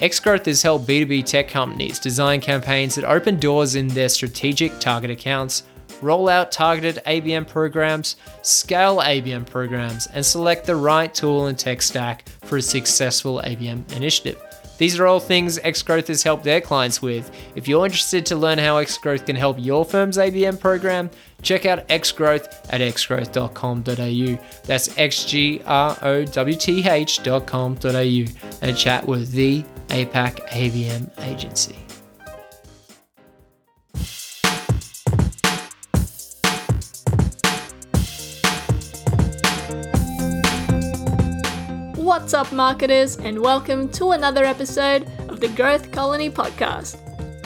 Xgrowth has helped B2B tech companies design campaigns that open doors in their strategic target accounts, roll out targeted ABM programs, scale ABM programs, and select the right tool and tech stack for a successful ABM initiative. These are all things Xgrowth has helped their clients with. If you're interested to learn how Xgrowth can help your firm's ABM program, check out Xgrowth at xgrowth.com.au. That's xgrowth.com.au and chat with the APAC ABM agency. What's up, marketers, and welcome to another episode of the Growth Colony podcast.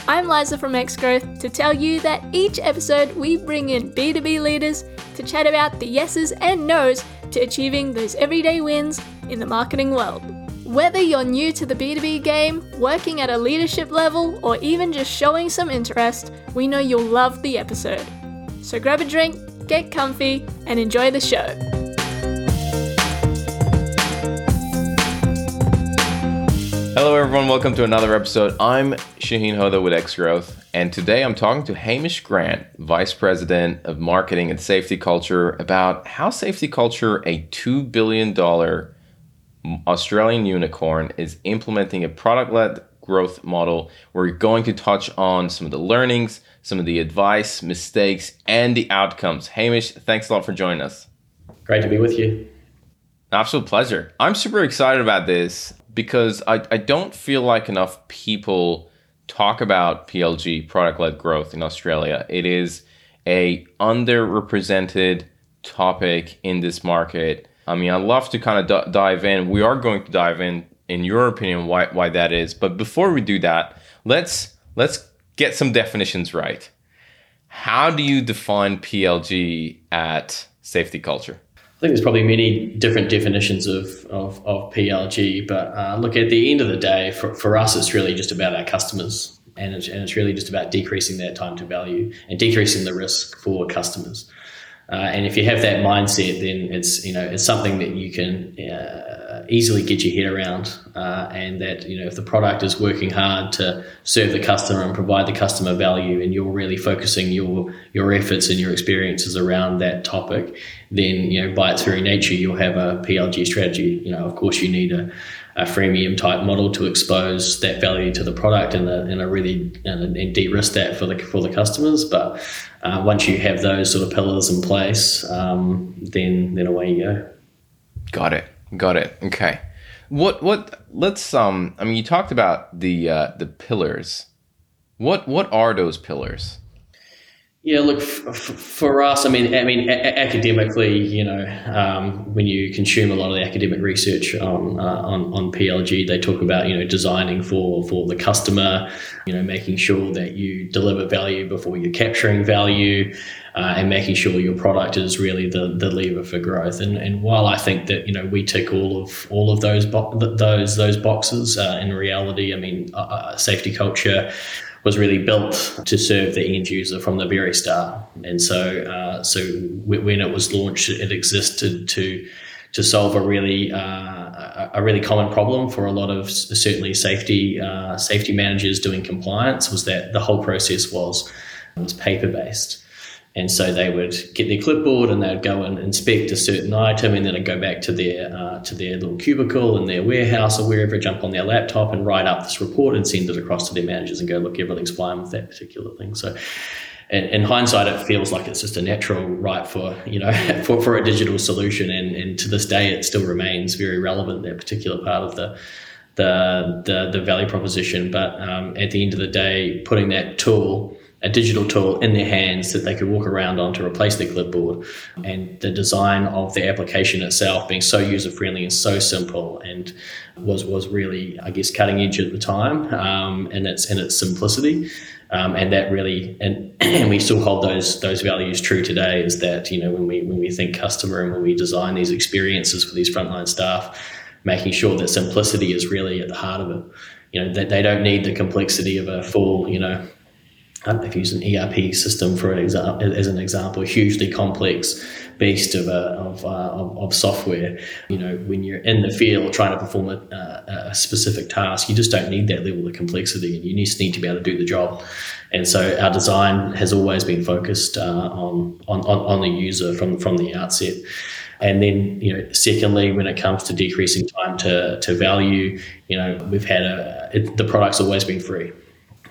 I'm Liza from Xgrowth to tell you that each episode we bring in B2B leaders to chat about the yeses and nos to achieving those everyday wins in the marketing world. Whether you're new to the B2B game, working at a leadership level, or even just showing some interest, we know you'll love the episode. So grab a drink, get comfy, and enjoy the show. Hello, everyone. Welcome to another episode. I'm Shaheen Hoda with Xgrowth, and today I'm talking to Hamish Grant, Vice President of Marketing and Safety Culture, about how safety culture, a $2 billion Australian unicorn, is implementing a product led growth model. We're going to touch on some of the learnings, some of the advice, mistakes, and the outcomes. Hamish, thanks a lot for joining us. Great to be with you. Absolute pleasure. I'm super excited about this because I, I don't feel like enough people talk about PLG product led growth in Australia. It is a underrepresented topic in this market. I mean, I'd love to kind of d- dive in. We are going to dive in, in your opinion, why why that is. But before we do that, let's let's get some definitions right. How do you define PLG at Safety Culture? I think there's probably many different definitions of, of, of PLG, but uh, look, at the end of the day, for, for us, it's really just about our customers. And it's, and it's really just about decreasing their time to value and decreasing the risk for customers. Uh, and if you have that mindset, then it's you know it's something that you can uh, easily get your head around, uh, and that you know if the product is working hard to serve the customer and provide the customer value, and you're really focusing your your efforts and your experiences around that topic, then you know by its very nature you'll have a PLG strategy. You know, of course, you need a a freemium type model to expose that value to the product and a, and a really and, and de-risk that for the for the customers. But uh, once you have those sort of pillars in place, um, then then away you go. Got it. Got it. Okay. What what? Let's um. I mean, you talked about the uh, the pillars. What what are those pillars? Yeah, look f- for us. I mean, I mean, a- academically, you know, um, when you consume a lot of the academic research on, uh, on on PLG, they talk about you know designing for for the customer, you know, making sure that you deliver value before you're capturing value, uh, and making sure your product is really the the lever for growth. And and while I think that you know we tick all of all of those bo- those those boxes, uh, in reality, I mean, uh, uh, safety culture was really built to serve the end user from the very start. And so, uh, so when it was launched, it existed to to solve a really uh, a really common problem for a lot of certainly safety uh, safety managers doing compliance was that the whole process was was paper based. And so they would get their clipboard and they'd go and inspect a certain item, and then they'd go back to their uh, to their little cubicle in their warehouse or wherever, jump on their laptop and write up this report and send it across to their managers and go, look, everything's fine with that particular thing. So, in, in hindsight, it feels like it's just a natural right for you know for, for a digital solution, and, and to this day, it still remains very relevant. That particular part of the the the, the value proposition, but um, at the end of the day, putting that tool a digital tool in their hands that they could walk around on to replace their clipboard. And the design of the application itself being so user friendly and so simple and was was really, I guess, cutting edge at the time um, its in its simplicity. Um, and that really and, and we still hold those those values true today is that you know when we when we think customer and when we design these experiences for these frontline staff making sure that simplicity is really at the heart of it you know that they don't need the complexity of a full you know If you use an ERP system for an example, as an example, hugely complex beast of, a, of, uh, of, of, software. You know, when you're in the field trying to perform a, a, specific task, you just don't need that level of complexity, and you just need to be able to do the job. And so our design has always been focused uh, on, on on the user from from the outset. And then, you know, secondly, when it comes to decreasing time to, to value, you know, we've had a, it, the product's always been free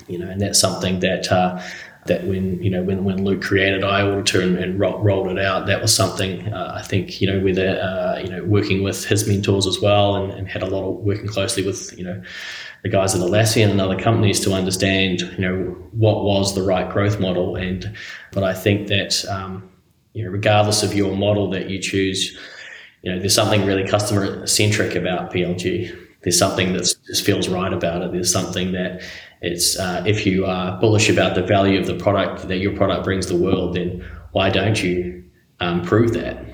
you know, and that's something that uh, that when you know when, when Luke created iAuditor and, and ro- rolled it out, that was something uh, I think you know with uh, you know working with his mentors as well, and, and, had a lot of working closely with you know the guys at Atlassian and other companies to understand you know what was the right growth model, and but I think that um, you know regardless of your model that you choose, you know there's something really customer centric about PLG. There's something that just feels right about it. There's something that it's uh, if you are bullish about the value of the product that your product brings the world, then why don't you um, prove that?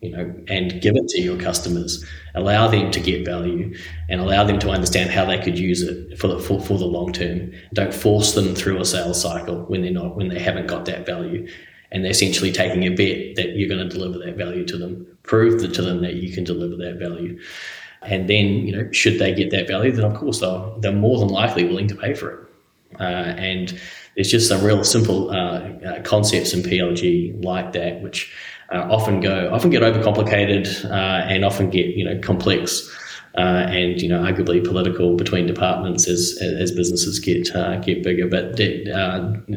You know, and give it to your customers, allow them to get value, and allow them to understand how they could use it for the for, for the long term. Don't force them through a sales cycle when they're not when they haven't got that value, and they're essentially taking a bet that you're going to deliver that value to them. Prove to them that you can deliver that value. And then, you know, should they get that value, then of course they're, they're more than likely willing to pay for it. Uh, and there's just some real simple uh, uh, concepts in PLG like that, which uh, often go often get overcomplicated uh, and often get you know complex. Uh, and you know, arguably political between departments as as businesses get get bigger. But de-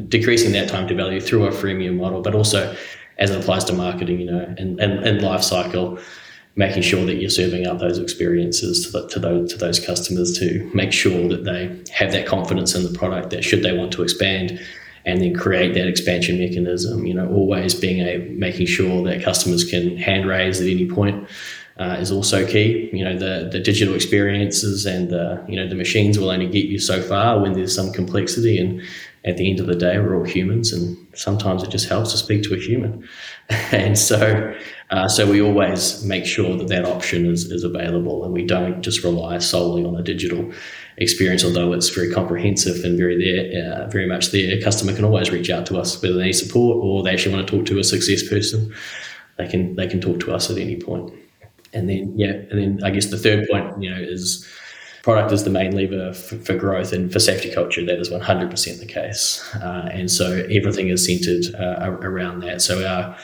decreasing that time to value through a freemium model, but also as it applies to marketing, you know, and, and, and life cycle, making sure that you're serving up those experiences to, the, to those to those customers to make sure that they have that confidence in the product that should they want to expand and then create that expansion mechanism you know always being a making sure that customers can hand raise at any point uh, is also key. You know the the digital experiences and the you know the machines will only get you so far when there's some complexity and at the end of the day we're all humans and sometimes it just helps to speak to a human. And so uh, so we always make sure that that option is, is available and we don't just rely solely on a digital experience, although it's very comprehensive and very there, uh, very much there. A customer can always reach out to us whether they need support or they actually want to talk to a success person. They can they can talk to us at any point. And then yeah, and then I guess the third point, you know, is product is the main lever for, for growth and for safety culture. That is 100% the case. Uh, and so everything is centered uh, around that. So our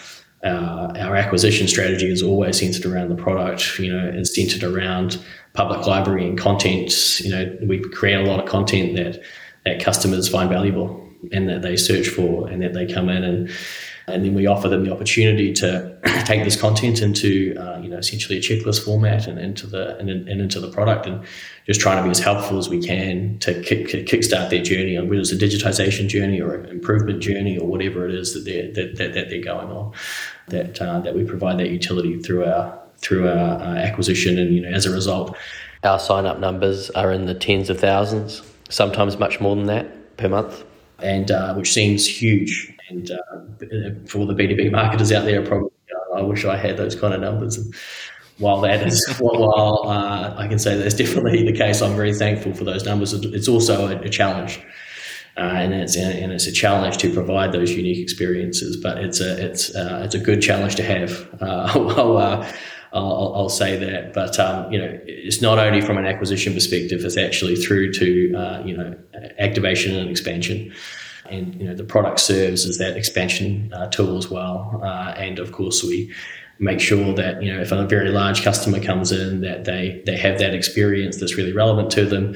uh, our acquisition strategy is always centered around the product. You know, it's centered around public library and content. You know, we create a lot of content that that customers find valuable and that they search for, and that they come in and and then we offer them the opportunity to take this content into uh, you know essentially a checklist format and into the and, and, into the product and just trying to be as helpful as we can to kick, kickstart their journey on whether it's a digitization journey or an improvement journey or whatever it is that they're that, that, that they're going on that uh, that we provide that utility through our through our uh, acquisition and you know as a result. Our sign up numbers are in the tens of thousands sometimes much more than that per month. And uh, which seems huge and uh, for the B2B marketers out there, probably uh, I wish I had those kind of numbers. And while that is, while uh, I can say that's definitely the case, I'm very thankful for those numbers. It's also a, a challenge. Uh, and it's and it's a challenge to provide those unique experiences. But it's a it's uh, it's a good challenge to have. Uh, I'll, I'll, I'll, say that. But um, you know, it's not only from an acquisition perspective; it's actually through to uh, you know activation and expansion and you know the product serves as that expansion uh, tool as well. Uh, and of course, we make sure that you know if a very large customer comes in, that they they have that experience that's really relevant to them,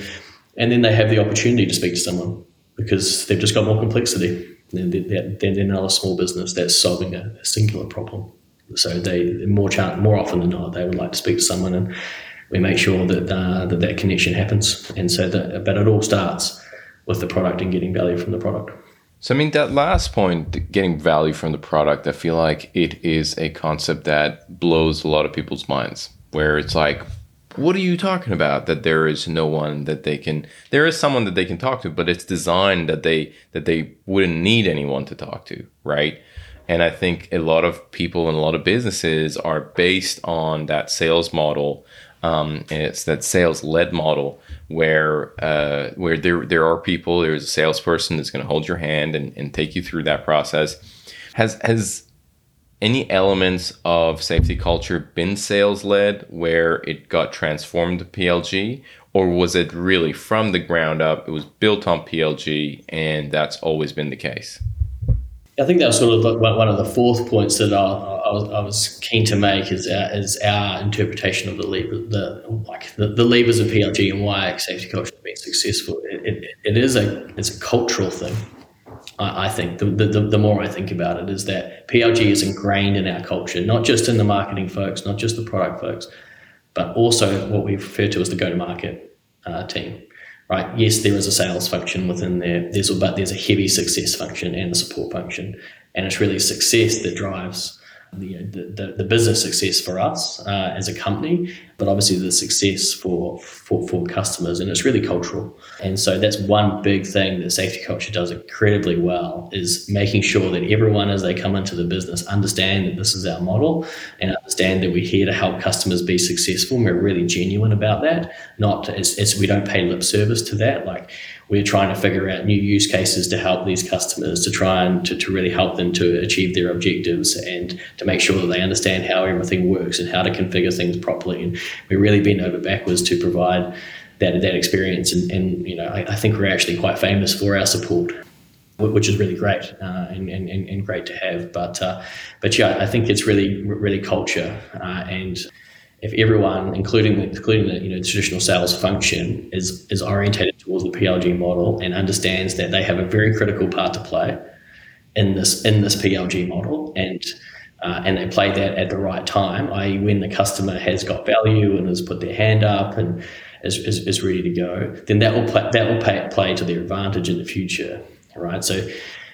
and then they have the opportunity to speak to someone because they've just got more complexity. Then they're, they're not a small business that's solving a, a singular problem. So they more chance, more often than not they would like to speak to someone, and we make sure that uh, that that connection happens. And so that, but it all starts with the product and getting value from the product. So, I mean, that last point, getting value from the product, I feel like it is a concept that blows a lot of people's minds, where it's like, what are you talking about? That there is no one that they can, there is someone that they can talk to, but it's designed that they, that they wouldn't need anyone to talk to, right? And I think a lot of people and a lot of businesses are based on that sales model Um, and it's that sales led model where uh, where there there are people. There's a salesperson that's going to hold your hand and, and take you through that process. Has has any elements of safety culture been sales led where it got transformed to PLG, or was it really from the ground up? It was built on PLG, and that's always been the case. I think that was sort of one of the fourth points that I, I, was, keen to make is our, is our interpretation of the lever, the like the, the levers of PLG and why safety culture has been successful. It, it, it is a it's a cultural thing. I, I think the, the, the more I think about it is that PLG is ingrained in our culture, not just in the marketing folks, not just the product folks, but also what we refer to as the go-to-market uh, team right? Yes, there is a sales function within there. There's a but there's a heavy success function and a support function, and it's really success that drives the, the, the business success for us uh, as a company, but obviously the success for, for, for customers. And it's really cultural. And so that's one big thing that safety culture does incredibly well is making sure that everyone, as they come into the business, understand that this is our model and understand that we're here to help customers be successful. And we're really genuine about that. Not as, as we don't pay lip service to that. Like we're trying to figure out new use cases to help these customers to try and to, to really help them to achieve their objectives and to make sure that they understand how everything works and how to configure things properly. And we've really been over backwards to provide that, that experience. And, and you know, I, I think we're actually quite famous for our support which is really great uh, and, and, and great to have. But uh, but yeah, I think it's really really culture uh, and if everyone, including including the you know traditional sales function, is is orientated towards the PLG model and understands that they have a very critical part to play in this in this PLG model, and uh, and they play that at the right time, i.e., when the customer has got value and has put their hand up and is, is, is ready to go, then that will play, that will pay, play to their advantage in the future, right? So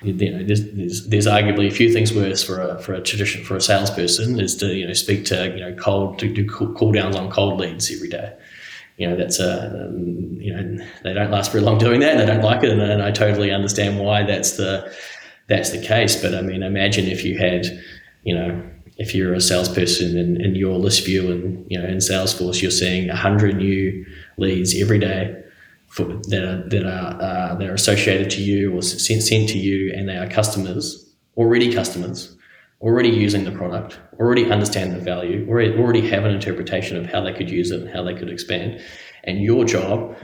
you know, there's, there's, there's, arguably a few things worse for a for a tradition for a salesperson is to you know speak to you know cold to do cool downs on cold leads every day. You know that's a um, you know they don't last very long doing that and they don't like it and, and I totally understand why that's the that's the case. But I mean, imagine if you had you know if you're a salesperson in, in your list view and you know in Salesforce you're seeing hundred new leads every day for, that are that are uh, that are associated to you or sent sent to you, and they are customers already customers, already using the product, already understand the value, already already have an interpretation of how they could use it and how they could expand, and your job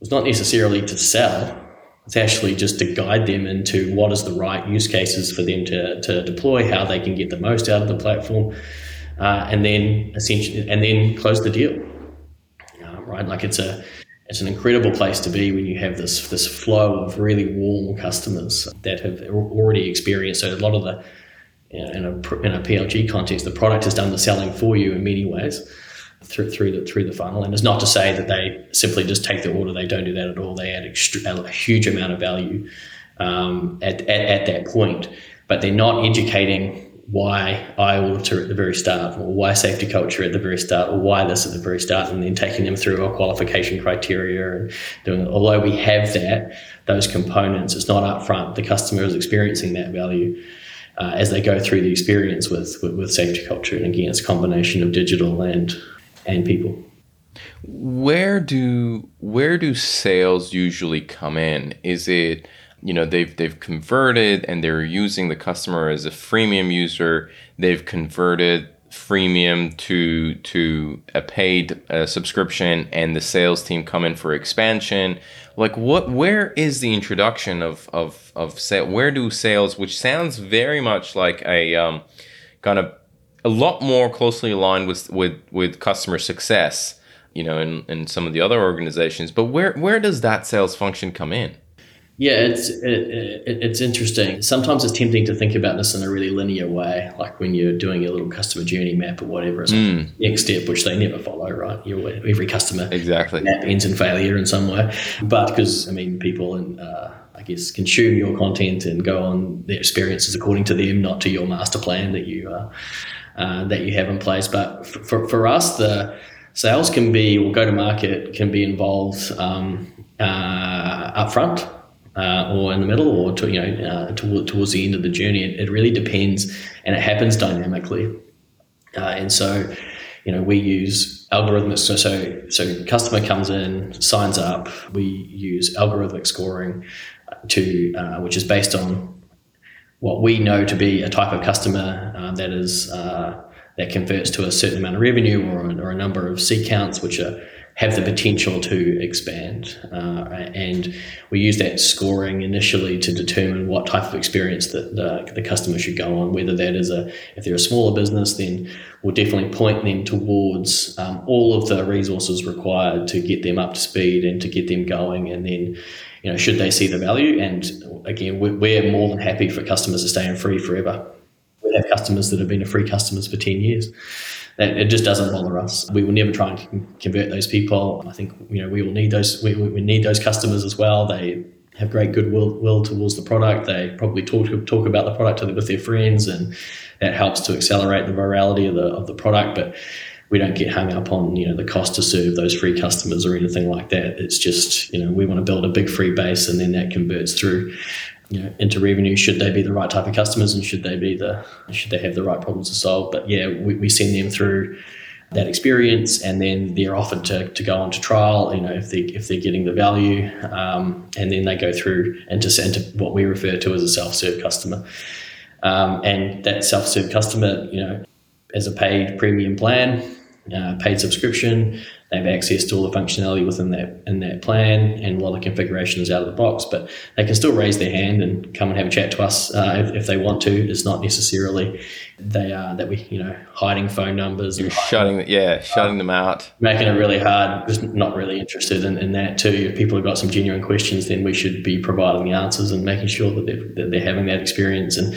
was not necessarily to sell. It's actually just to guide them into what is the right use cases for them to, to deploy, how they can get the most out of the platform, uh, and then essentially, and then close the deal. Uh, right, like it's a it's an incredible place to be when you have this this flow of really warm customers that have already experienced so a lot of the you know, in a in a PLG context, the product has done the selling for you in many ways through through the through the funnel. And it's not to say that they simply just take the order; they don't do that at all. They add a huge amount of value um, at, at at that point, but they're not educating why iAuditor at the very start, or why safety culture at the very start, or why this at the very start, and then taking them through our qualification criteria and doing. Although we have that, those components, it's not upfront. The customer is experiencing that value uh, as they go through the experience with, with with safety culture, and again, it's a combination of digital and and people. Where do where do sales usually come in? Is it you know they've they've converted and they're using the customer as a freemium user. They've converted freemium to to a paid uh, subscription and the sales team come in for expansion. Like what where is the introduction of of of sale where do sales which sounds very much like a um, kind of a lot more closely aligned with with with customer success you know in in some of the other organizations but where where does that sales function come in yeah, it's it, it, it's interesting. Sometimes it's tempting to think about this in a really linear way, like when you're doing a little customer journey map or whatever. It's mm. next step, which they never follow, right? You're, every customer exactly map ends in failure in some way. But because I mean, people and uh, I guess consume your content and go on their experiences according to them, not to your master plan that you uh, uh, that you have in place. But for for us, the sales can be or go to market can be involved um, uh, upfront uh, or in the middle or to, you know uh, to, towards the end of the journey. It, it, really depends, and it happens dynamically. Uh, and so, you know, we use algorithmic. So, so, so customer comes in, signs up. We use algorithmic scoring to, uh, which is based on what we know to be a type of customer uh, that is uh, that converts to a certain amount of revenue or, or a number of seat counts, which are have the potential to expand. Uh, and we use that scoring initially to determine what type of experience that the, the, customer should go on, whether that is a, if they're a smaller business, then we'll definitely point them towards um, all of the resources required to get them up to speed and to get them going. And then, you know, should they see the value? And again, we're more than happy for customers to stay in free forever. We have customers that have been a free customers for 10 years it just doesn't bother us. We will never try and convert those people. I think you know we will need those. We, we need those customers as well. They have great goodwill will towards the product. They probably talk talk about the product with their friends, and that helps to accelerate the virality of the of the product. But we don't get hung up on you know the cost to serve those free customers or anything like that. It's just you know we want to build a big free base, and then that converts through you know, into revenue should they be the right type of customers and should they be the should they have the right problems to solve? But yeah we, we send them through that experience and then they're offered to, to go on to trial you know if they if they're getting the value um, and then they go through into, into what we refer to as a self-serve customer. Um, and that self-serve customer you know as a paid premium plan uh, paid subscription they have access to all the functionality within that in that plan, and a lot of configuration is out of the box. But they can still raise their hand and come and have a chat to us uh, if, if, they want to. It's not necessarily they are that we you know hiding phone numbers. You're shutting, yeah, shutting them out, making it really hard. Just not really interested in, in that too. If people have got some genuine questions, then we should be providing the answers and making sure that they're, that they're having that experience. And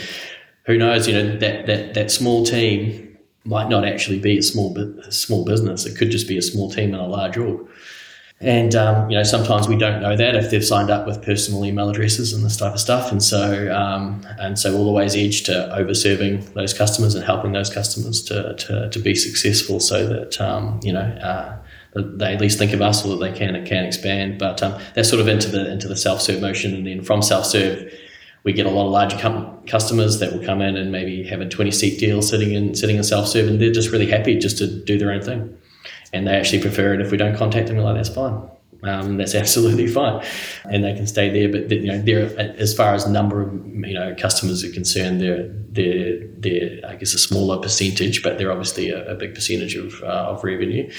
who knows, you know, that that that small team might not actually be a small a small business. It could just be a small team in a large org. And um, you know, sometimes we don't know that if they've signed up with personal email addresses and this type of stuff. And so, um, and so, we'll always edge to over serving those customers and helping those customers to to, to be successful, so that um, you know. Uh, they at least think of us, or that they can can expand. But um, that's sort of into the into the self serve motion, and then from self serve, we get a lot of larger com- customers that will come in and maybe have a 20 seat deal sitting in sitting in self serve, and they're just really happy just to do their own thing, and they actually prefer it if we don't contact them. We're like, that's fine. Um, that's absolutely fine, and they can stay there. But you know, they're as far as number of you know customers are concerned, they're they're they're I guess a smaller percentage, but they're obviously a, a big percentage of uh, of revenue.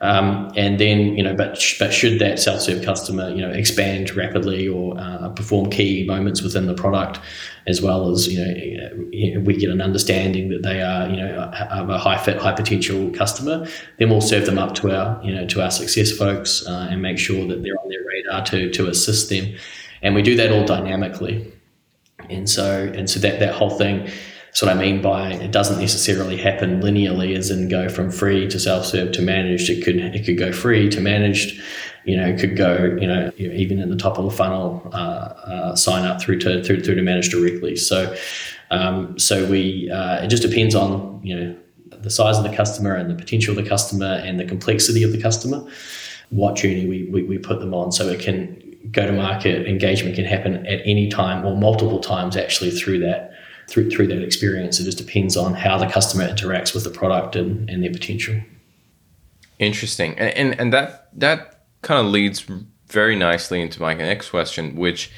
Um, and then, you know, but but should that self-serve customer, you know, expand rapidly or uh, perform key moments within the product, as well as you know, we get an understanding that they are, you know, of a high fit, high potential customer, then we'll serve them up to our, you know, to our success folks uh, and make sure that they're on their radar to to assist them, and we do that all dynamically, and so and so that that whole thing that's what I mean by it doesn't necessarily happen linearly, as in go from free to self-serve to managed. It could it could go free to managed. You know, it could go you know even in the top of the funnel, uh, uh, sign up through to through, through to manage directly. So um, so we uh, it just depends on you know the size of the customer and the potential of the customer and the complexity of the customer. What journey we, we, we put them on, so it can go to market engagement can happen at any time or multiple times actually through that through through that experience. It just depends on how the customer interacts with the product and, and their potential. Interesting, and, and and that that kind of leads very nicely into my next question, which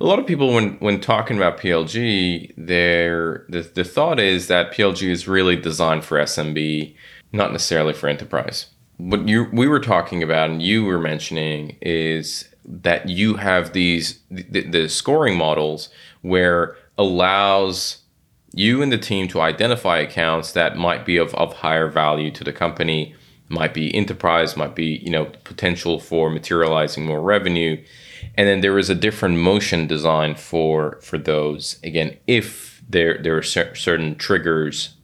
a lot of people when when talking about PLG, their the, the thought is that PLG is really designed for SMB, not necessarily for enterprise. What you we were talking about and you were mentioning is that you have these the, the scoring models where allows you and the team to identify accounts that might be of, of higher value to the company might be enterprise might be you know potential for materializing more revenue. And then there is a different motion design for for those again if there there are cer- certain triggers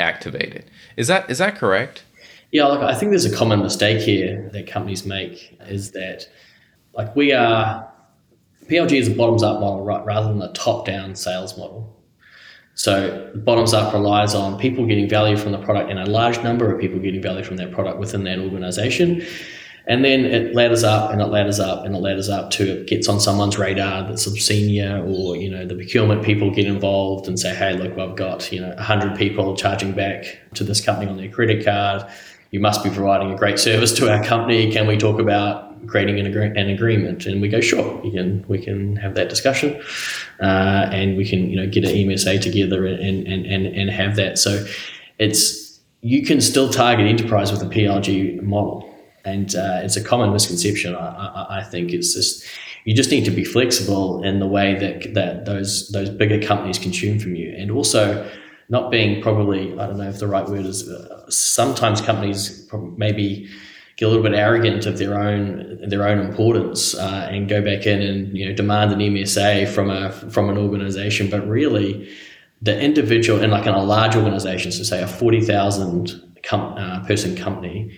activated. Is that is that correct? Yeah look i think there's a common mistake here that companies make is that like we are PLG is a bottoms up model rather than a top down sales model. So bottoms up relies on people getting value from the product and a large number of people getting value from that product within that organization. And then it ladders up and it ladders up and it ladders up to it gets on someone's radar that's a senior or, you know, the procurement people get involved and say, hey, look, I've got, you know, 100 people charging back to this company on their credit card you must be providing a great service to our company. Can we talk about creating an, agree- an agreement? And we go, sure, we can we can have that discussion, uh, and we can you know get an MSA together and and and and have that. So it's you can still target enterprise with a PLG model, and uh, it's a common misconception. I, I, I think it's just you just need to be flexible in the way that that those those bigger companies consume from you, and also not being probably I don't know if the right word is. Uh, sometimes companies maybe get a little bit arrogant of their own their own importance uh, and go back in and you know demand an MSA from a from an organization, but really the individual and like in a large organization, so say a forty thousand com- uh, person company,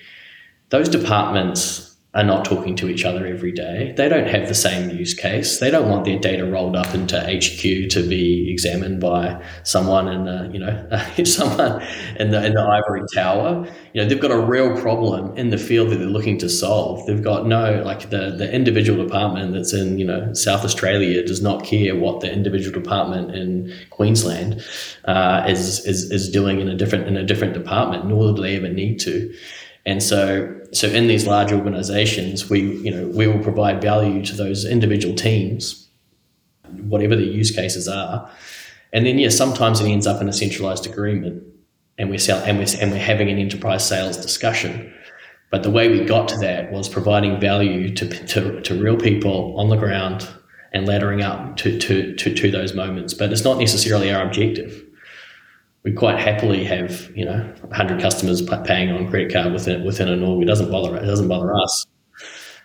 those departments are not talking to each other every day. They don't have the same use case. They don't want their data rolled up into HQ to be examined by someone in the, you know, someone in the, in the ivory tower. You know, they've got a real problem in the field that they're looking to solve. They've got no, like the, the individual department that's in, you know, South Australia does not care what the individual department in Queensland uh, is, is, is doing in a different, in a different department, nor do they ever need to. And so, so in these large organizations, we, you know, we will provide value to those individual teams, whatever the use cases are. And then, yeah, sometimes it ends up in a centralized agreement and we're, sell, and we're, and we're having an enterprise sales discussion. But the way we got to that was providing value to, to, to real people on the ground and laddering up to, to, to, to those moments. But it's not necessarily our objective we quite happily have you know 100 customers paying on credit card within within an org. It doesn't bother it doesn't bother us.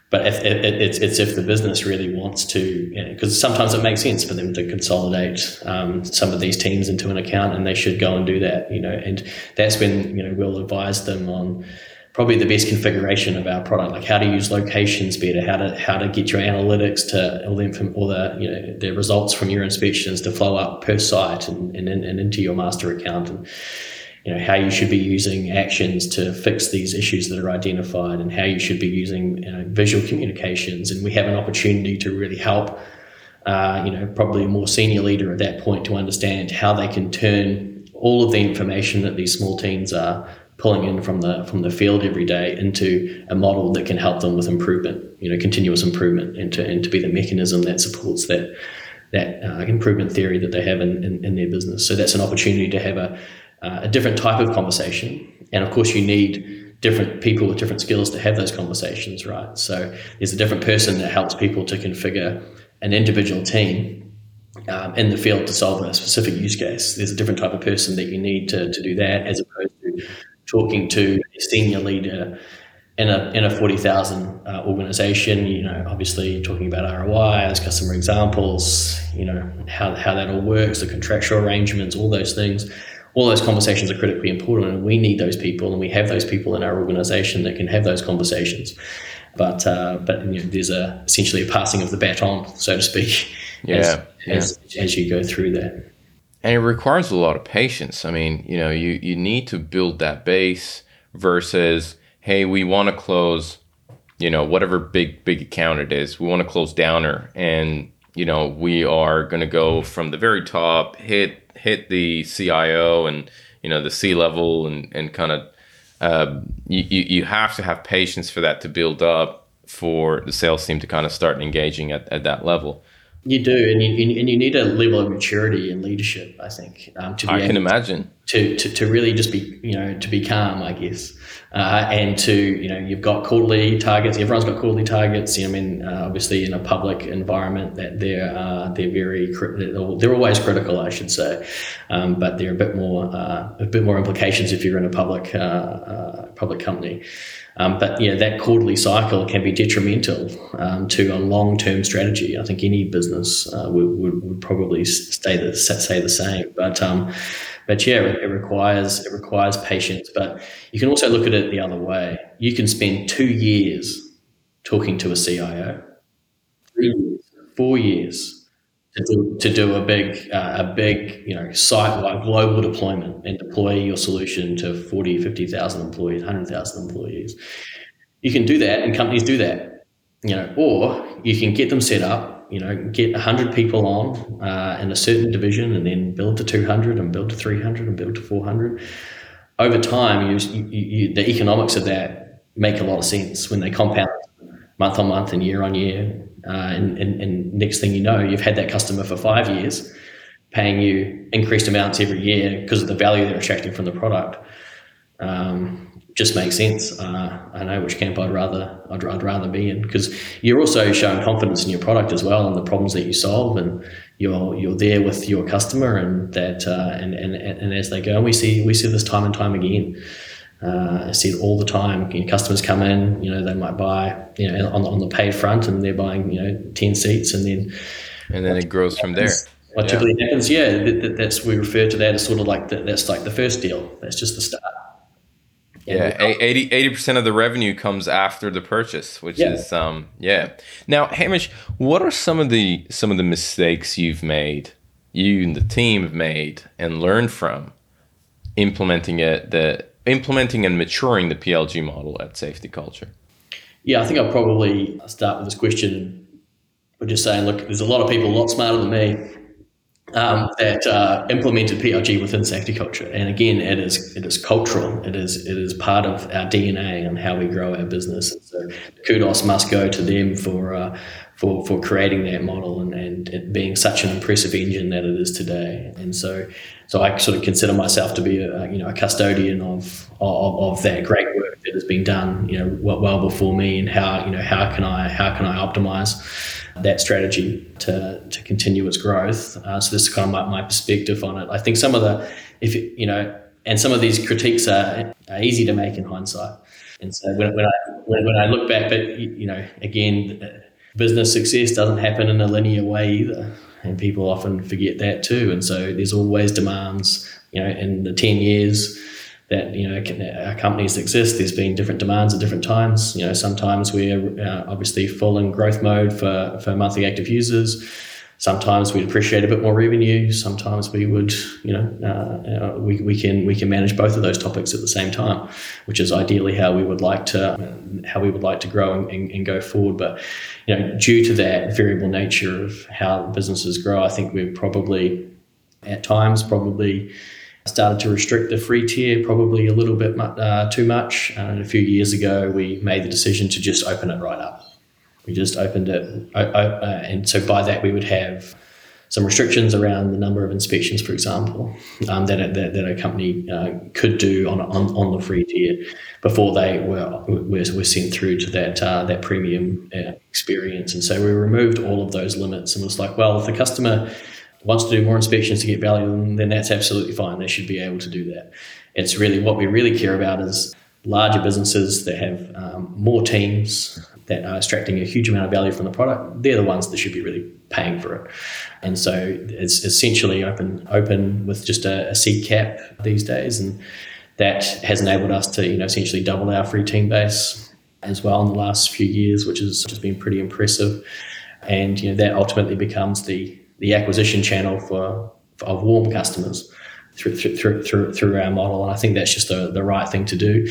But if it, it's it's if the business really wants to, because sometimes it makes sense for them to consolidate um, some of these teams into an account, and they should go and do that. You know, and that's when you know we'll advise them on probably the best configuration of our product, like how to use locations better, how to how to get your analytics to all the all the you know the results from your inspections to flow up per site and, and, and into your master account and you know how you should be using actions to fix these issues that are identified and how you should be using you know, visual communications. And we have an opportunity to really help uh, you know probably a more senior leader at that point to understand how they can turn all of the information that these small teams are pulling in from the from the field every day into a model that can help them with improvement, you know, continuous improvement, and to and to be the mechanism that supports that that uh, improvement theory that they have in, in, in, their business. So that's an opportunity to have a uh, a different type of conversation, and of course you need different people with different skills to have those conversations, right? So there's a different person that helps people to configure an individual team um, in the field to solve a specific use case. There's a different type of person that you need to, to do that as opposed to talking to a senior leader in a in a forty thousand uh, organization. You know, obviously talking about ROI as customer examples. You know how how that all works, the contractual arrangements, all those things. All those conversations are critically important, and we need those people, and we have those people in our organization that can have those conversations. But uh, but you know, there's a essentially a passing of the baton, so to speak, yeah, as, yeah. as, as you go through that and it requires a lot of patience. I mean, you know, you you need to build that base versus hey, we want to close, you know, whatever big big account it is. We want to close Downer and you know, we are going to go from the very top, hit hit the CIO and you know the C level and and kind of uh, you, you have to have patience for that to build up for the sales team to kind of start engaging at, at that level. You do, and you, and you need a level of maturity and leadership. I think um, to be I can imagine to, to to really just be you know to be calm, I guess, uh, and to you know you've got quarterly targets. Everyone's got quarterly targets. I mean, uh, obviously in a public environment, that they're uh, they're very they're always critical, I should say, um, but they're a bit more uh, a bit more implications if you're in a public uh, uh, public company. Um, but yeah, that quarterly cycle can be detrimental um, to a long term strategy. I think any business uh, would, would, would, probably stay the say the same. But um, but yeah, it requires it requires patience. But you can also look at it the other way. You can spend two years talking to a CIO, three years, four years to do, to do a big uh, a big you know site wide global deployment and deploy your solution to 40 50,000 employees 100,000 employees you can do that and companies do that you know or you can get them set up you know get 100 people on uh, in a certain division and then build to 200 and build to 300 and build to 400 over time, you, you, you, the economics of that make a lot of sense when they compound month on month and year on year. Uh, and, and, and next thing you know, you've had that customer for five years, paying you increased amounts every year because of the value they're extracting from the product. Um, just makes sense. Uh, I know which camp I'd rather I'd, I'd rather be in because you're also showing confidence in your product as well and the problems that you solve, and you're you're there with your customer, and that uh, and, and and as they go, and we see we see this time and time again. Uh, I see it all the time. You know, customers come in, you know, they might buy, you know, on, on the paid front, and they're buying, you know, ten seats, and then and then it grows from there. What yeah. typically happens, yeah, that, that's we refer to that as sort of like the, that's like the first deal. That's just the start. Yeah, 80 percent of the revenue comes after the purchase, which yeah. is um yeah. Now, Hamish, what are some of the some of the mistakes you've made, you and the team have made, and learned from implementing it, the implementing and maturing the PLG model at Safety Culture? Yeah, I think I'll probably start with this question by just saying, look, there's a lot of people a lot smarter than me um, that uh, implemented PLG within safety culture. And again, it is it is cultural. It is it is part of our DNA and how we grow our business. So kudos must go to them for uh, for for creating that model and, and it being such an impressive engine that it is today. And so so I sort of consider myself to be a you know a custodian of of, of that great work that has been done you know well, well before me and how you know how can I how can I optimize that strategy to, to continue its growth. Uh, so this is kind of my, my, perspective on it. I think some of the, if you know, and some of these critiques are, are easy to make in hindsight. And so when, when I when, when I look back, but you know, again, business success doesn't happen in a linear way either, and people often forget that too. And so there's always demands. You know, in the ten years that you know our companies exist. There's been different demands at different times. You know, sometimes we're uh, obviously full in growth mode for for monthly active users. Sometimes we'd appreciate a bit more revenue. Sometimes we would, you know, uh, uh, we, we can we can manage both of those topics at the same time, which is ideally how we would like to how we would like to grow and, and, and go forward. But you know, due to that variable nature of how businesses grow, I think we're probably at times probably started to restrict the free tier probably a little bit uh, too much. Uh, and a few years ago, we made the decision to just open it right up. We just opened it, uh, and so by that we would have some restrictions around the number of inspections, for example, um, that, a, that, that a company uh, could do on, on on the free tier before they were were, were sent through to that uh, that premium uh, experience. And so we removed all of those limits and was like, well, if the customer wants to do more inspections to get value, then that's absolutely fine. They should be able to do that. It's really what we really care about is larger businesses that have um, more teams that are extracting a huge amount of value from the product. They're the ones that should be really paying for it. And so it's essentially open open with just a, a seat cap these days, and that has enabled us to you know essentially double our free team base as well in the last few years, which has just been pretty impressive. And you know that ultimately becomes the the acquisition channel for, for of warm customers through, through, through, through our model. And I think that's just the, the right thing to do.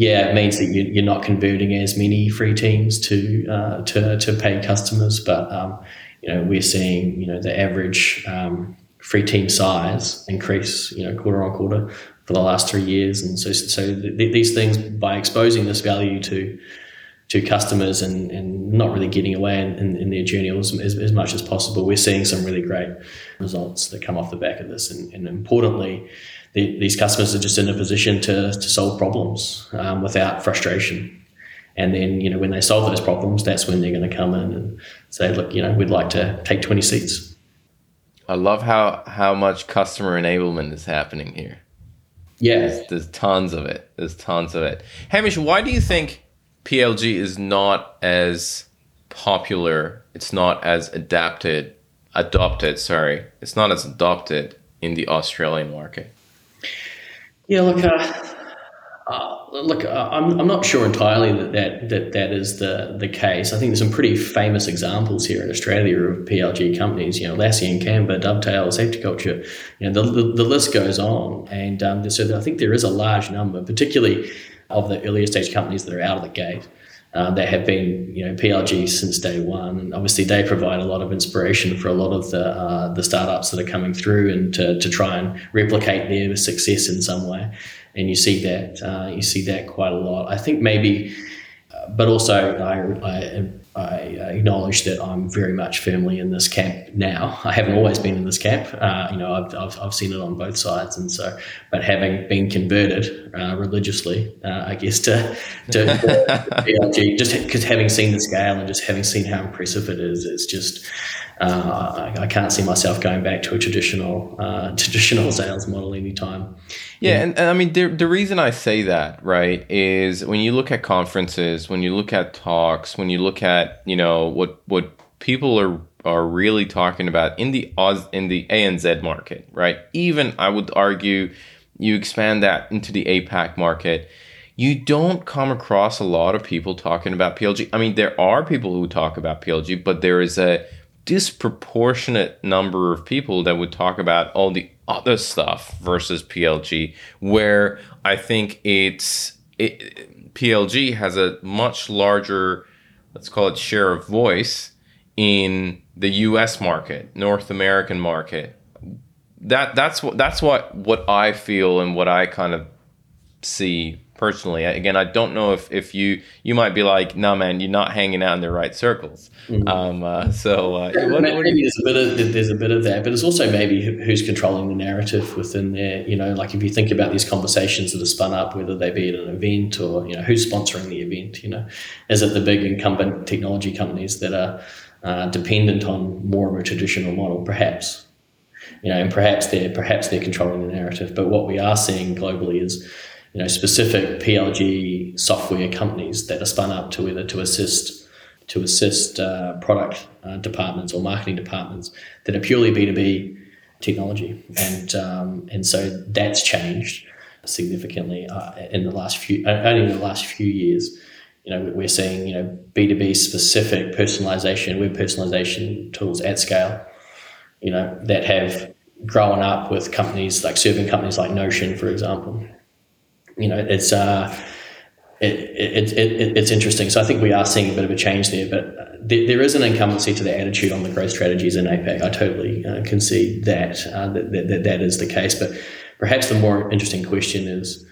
Yeah, it means that you, are not converting as many free teams to uh, to, to paid customers, but um, you know we're seeing you know the average um, free team size increase you know quarter on quarter for the last three years, and so so th- these things by exposing this value to to customers and, and not really getting away in, in, in their journey as, as, much as possible. We're seeing some really great results that come off the back of this. And, and importantly, the, these customers are just in a position to, to solve problems um, without frustration. And then, you know, when they solve those problems, that's when they're going to come in and say, look, you know, we'd like to take 20 seats. I love how, how much customer enablement is happening here. Yeah. There's, there's tons of it. There's tons of it. Hamish, why do you think PLG is not as popular. It's not as adapted, adopted. Sorry, it's not as adopted in the Australian market. Yeah, look, uh, uh, look, uh, I'm, I'm not sure entirely that, that that that is the the case. I think there's some pretty famous examples here in Australia of PLG companies. You know, Atlassian Canva, Dovetail, Safety Culture. You know, the, the, the list goes on, and um, so I think there is a large number, particularly of the earlier stage companies that are out of the gate. Uh, that have been, you know, PLG since day one, and obviously they provide a lot of inspiration for a lot of the uh, the startups that are coming through, and to, to try and replicate their success in some way. and you see that uh, you see that quite a lot. I think maybe, uh, but also I, I I acknowledge that I'm very much firmly in this camp now. I haven't always been in this camp. Uh, you know, I've, I've, I've, seen it on both sides, and so, but having been converted uh, religiously, uh, I guess to to, to PLG, just because having seen the scale and just having seen how impressive it is, it's just uh, I, I, can't see myself going back to a traditional uh, traditional sales model anytime. Yeah, yeah. And, and I mean the the reason I say that right is when you look at conferences, when you look at talks, when you look at you know what what people are are really talking about in the Oz in the ANZ market, right? Even I would argue you expand that into the APAC market you don't come across a lot of people talking about PLG. I mean, there are people who talk about PLG, but there is a disproportionate number of people that would talk about all the other stuff versus PLG, where I think it's it, PLG has a much larger, let's call it share of voice in the U.S. market, North American market. That that's what that's what what I feel and what I kind of see personally. Again, I don't know if, if you you might be like, no, man, you're not hanging out in the right circles. Mm-hmm. Um, uh, so uh, what, maybe what there's a bit of there's a bit of that, but it's also maybe who's controlling the narrative within there. You know, like if you think about these conversations that are spun up, whether they be at an event or you know who's sponsoring the event. You know, is it the big incumbent technology companies that are uh, dependent on more of a traditional model, perhaps? You know, and perhaps they're perhaps they're controlling the narrative. But what we are seeing globally is you know, specific PLG software companies that are spun up to either to assist to assist uh, product uh, departments or marketing departments that are purely B two B technology, and um, and so that's changed significantly uh, in the last few uh, only in the last few years. You know, we're seeing you know B two B specific personalization, web personalization tools at scale. You know that have grown up with companies like serving companies like Notion, for example, you know, it's uh, it, it, it, it's interesting. So I think we are seeing a bit of a change there, but there, is an incumbency to the attitude on the growth strategies in APAC. I totally uh, concede that, uh, that, that that is the case. But perhaps the more interesting question is,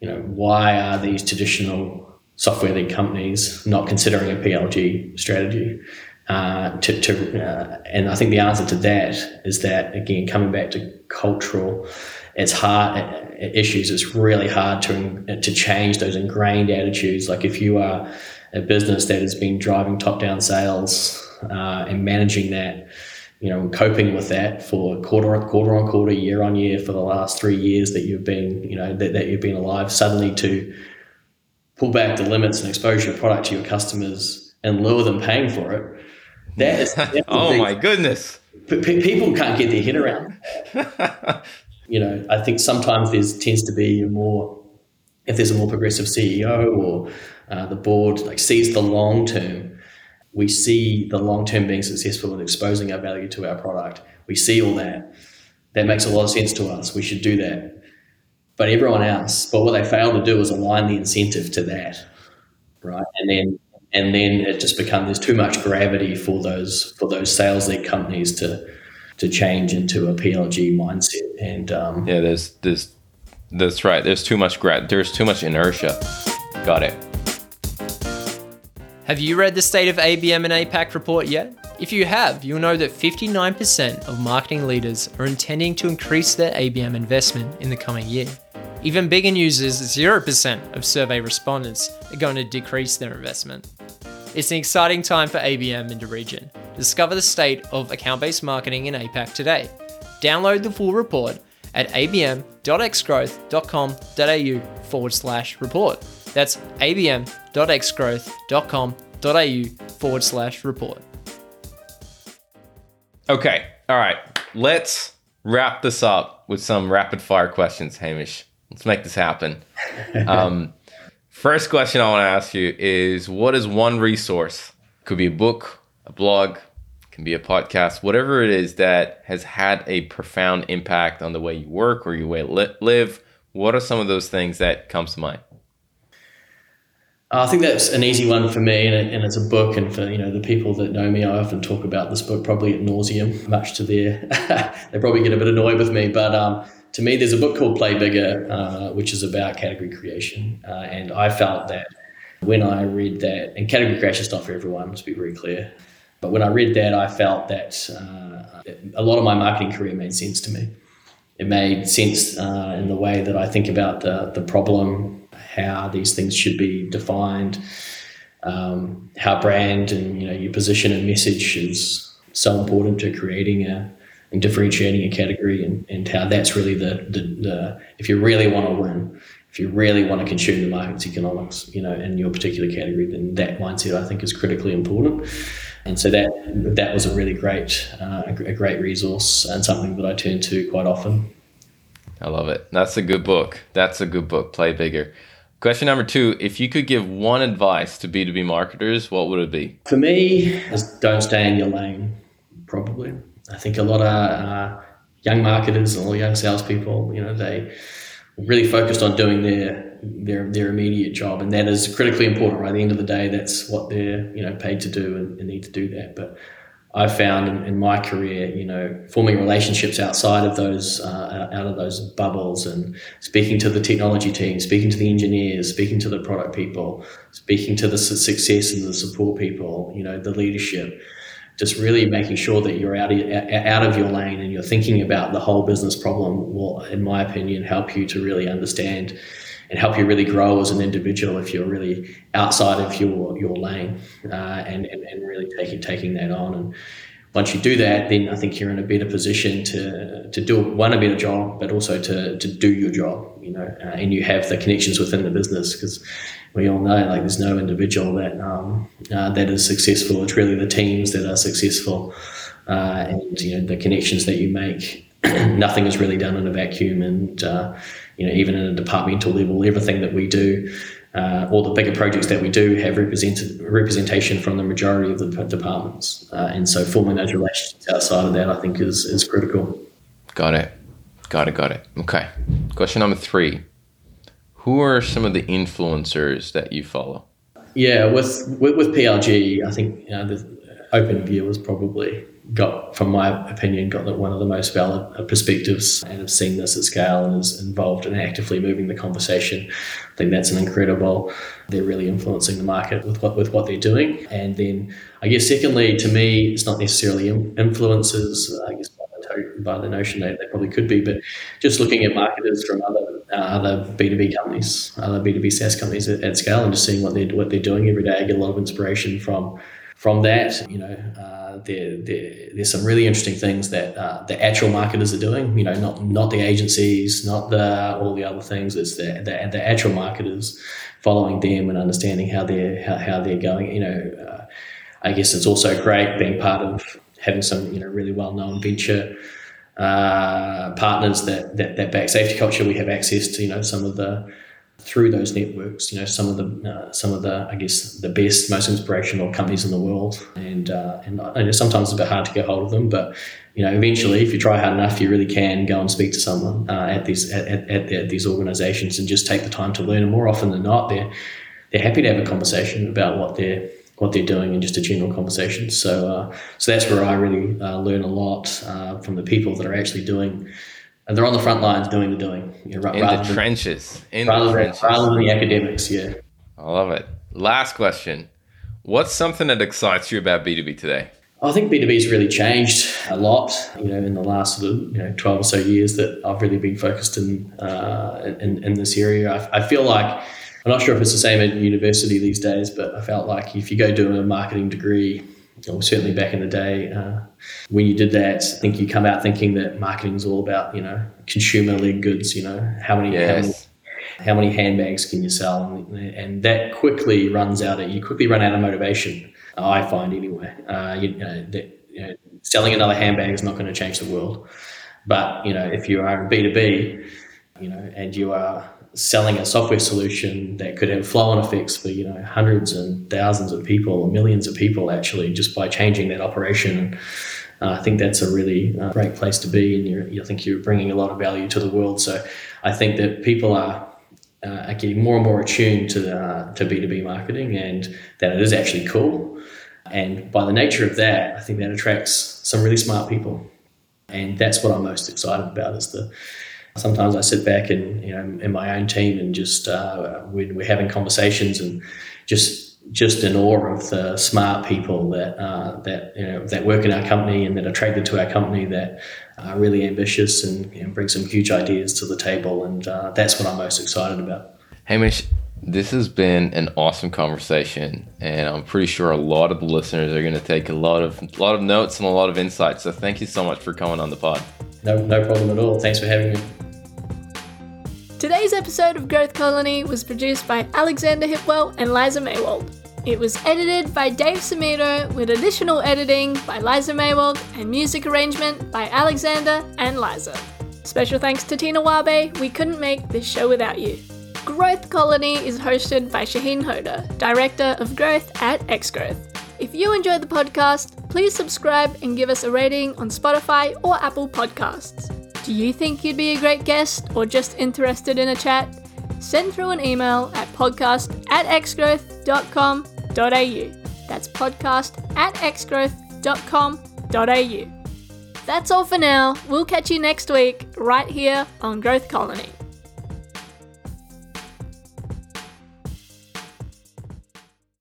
you know, why are these traditional software led companies not considering a PLG strategy? Uh, to, to uh, and I think the answer to that is that again coming back to cultural, it's hard issues, it's really hard to to change those ingrained attitudes. Like if you are a business that has been driving top down sales uh, and managing that, you know, coping with that for quarter on quarter on quarter, year on year for the last three years that you've been, you know, that, that you've been alive, suddenly to pull back the limits and expose your product to your customers and lure them paying for it. That is oh my goodness. people can't get their head around. you know, I think sometimes there tends to be a more, if there's a more progressive CEO or uh, the board like sees the long term, we see the long term being successful in exposing our value to our product. We see all that. That makes a lot of sense to us. We should do that. But everyone else, but what they fail to do is align the incentive to that, right? And then and then it just becomes there's too much gravity for those for those sales led companies to to change into a PLG mindset. And um, yeah, there's there's that's right. There's too much gra- There's too much inertia. Got it. Have you read the State of ABM and APAC report yet? If you have, you'll know that 59% of marketing leaders are intending to increase their ABM investment in the coming year. Even bigger news is 0% of survey respondents are going to decrease their investment. It's an exciting time for ABM in the region. Discover the state of account based marketing in APAC today. Download the full report at abm.xgrowth.com.au forward slash report. That's abm.xgrowth.com.au forward slash report. Okay, all right. Let's wrap this up with some rapid fire questions, Hamish. Let's make this happen. Um, First question I want to ask you is what is one resource? Could be a book, a blog, can be a podcast, whatever it is that has had a profound impact on the way you work or your way to live. What are some of those things that comes to mind? I think that's an easy one for me, and, it, and, it's a book. And for you know the people that know me, I often talk about this book probably at nauseum, much to their they probably get a bit annoyed with me. But um, to me, there's a book called Play Bigger, uh, which is about category creation. Uh, and I felt that when I read that, and category creation is not for everyone, let's be very clear. But when I read that, I felt that uh, a lot of my marketing career made sense to me. It made sense uh, in the way that I think about the, the problem, how these things should be defined, um, how brand and you know your position and message is so important to creating a and differentiating a category and, and how that's really the, the, the if you really want to win, if you really want to consume the market's economics, you know, in your particular category, then that mindset I think is critically important. And so that that was a really great uh, a great resource and something that I turn to quite often. I love it. That's a good book. That's a good book. Play bigger. Question number two: If you could give one advice to B two B marketers, what would it be? For me, is don't stay in your lane. Probably, I think a lot of uh, young marketers and all young salespeople, you know, they really focused on doing their their their immediate job, and that is critically important. Right at the end of the day, that's what they're you know paid to do and, and need to do that. But I've found in, in, my career, you know, forming relationships outside of those, uh, out of those bubbles, and speaking to the technology team, speaking to the engineers, speaking to the product people, speaking to the success and the support people, you know, the leadership just really making sure that you're out of, out of your lane and you're thinking about the whole business problem will, in my opinion, help you to really understand and help you really grow as an individual if you're really outside of your your lane uh, and, and, and really taking taking that on. And once you do that, then I think you're in a better position to to do one a better job, but also to to do your job. You know, uh, and you have the connections within the business because we all know like there's no individual that um, uh, that is successful. It's really the teams that are successful, uh, and you know the connections that you make. Nothing is really done in a vacuum, and uh, you know even at a departmental level, everything that we do. Uh, all the bigger projects that we do have represented representation from the majority of the departments, uh, and so forming those relationships outside of that, I think, is is critical. Got it, got it, got it. Okay. Question number three: who are some of the influencers that you follow? Yeah, with with, with PLG, I think you know, the OpenView was probably got, from my opinion, got one of the most valid perspectives and have seen this at scale and is involved in actively moving the conversation. I think that's an incredible. They're really influencing the market with what with what they're doing. And then I guess secondly, to me, it's not necessarily influencers. I guess by the notion that they probably could be, but just looking at marketers from other uh, other B two B companies, other B two B SaaS companies at, at, scale, and just seeing what they're what they're doing every day. I get a lot of inspiration from from that. You know, uh, there, there, there's some really interesting things that uh, the actual marketers are doing. You know, not not the agencies, not the all the other things. It's the the, the actual marketers following them and understanding how they're how, how they're going. You know, uh, I guess it's also great being part of having some you know really well known venture uh, partners that, that that back SafetyCulture. We have access to you know some of the through those networks, you know, some of the uh, some of the I guess the best, most inspirational companies in the world, and uh, and, and sometimes it's a bit hard to get hold of them, but you know, eventually, if you try hard enough, you really can go and speak to someone uh, at these at, at, at, these organisations and just take the time to learn. And more often than not, they're they're happy to have a conversation about what they're what they're doing and just a general conversation. So, uh, so that's where I really uh, learn a lot uh, from the people that are actually doing. And they're on the front lines doing the doing. You know, in the than, trenches. In rather the trenches. Rather than the academics, yeah. I love it. Last question. What's something that excites you about B2B today? I think B2B has really changed a lot, you know, in the last sort of, you know, 12 or so years that I've really been focused in, uh, in, in this area. I, I feel like I'm not sure if it's the same at university these days, but I felt like if you go do a marketing degree, or certainly back in the day, uh, when you did that, I think you come out thinking that marketing is all about, you know, consumer-led goods. You know, how many, yes. how many how many handbags can you sell and, and, that quickly runs out of you quickly run out of motivation i find anyway uh, you, know, that, you know, selling another handbag is not going to change the world but you know if you are b2b you know and you are selling a software solution that could have flow-on effects for you know hundreds and thousands of people or millions of people actually just by changing that operation. Uh, I think that's a really uh, great place to be, and you think you're bringing a lot of value to the world. So I think that people are. Uh, are getting more and more attuned to uh, to B two B marketing, and that it is actually cool. And by the nature of that, I think that attracts some really smart people, and that's what I'm most excited about is the Sometimes I sit back and you know in my own team and just uh, when we're having conversations and just just in awe of the smart people that uh, that you know that work in our company and that are attracted to our company that are really ambitious and know, bring some huge ideas to the table and uh, that's what I'm most excited about. Hamish, this has been an awesome conversation, and I'm pretty sure a lot of the listeners are going to take a lot of a lot of notes and a lot of insights. So thank you so much for coming on the pod. No, no problem at all. Thanks for having me. Today's episode of Growth Colony was produced by Alexander Hipwell and Liza Maywald. It was edited by Dave Samito with additional editing by Liza Maywald and music arrangement by Alexander and Liza. Special thanks to Tina Wabe, we couldn't make this show without you. Growth Colony is hosted by Shaheen Hoda, Director of Growth at Xgrowth. If you enjoyed the podcast, please subscribe and give us a rating on Spotify or Apple Podcasts. Do you think you'd be a great guest or just interested in a chat? Send through an email at podcast at xgrowth.com.au. That's podcast at xgrowth.com.au. That's all for now. We'll catch you next week right here on Growth Colony.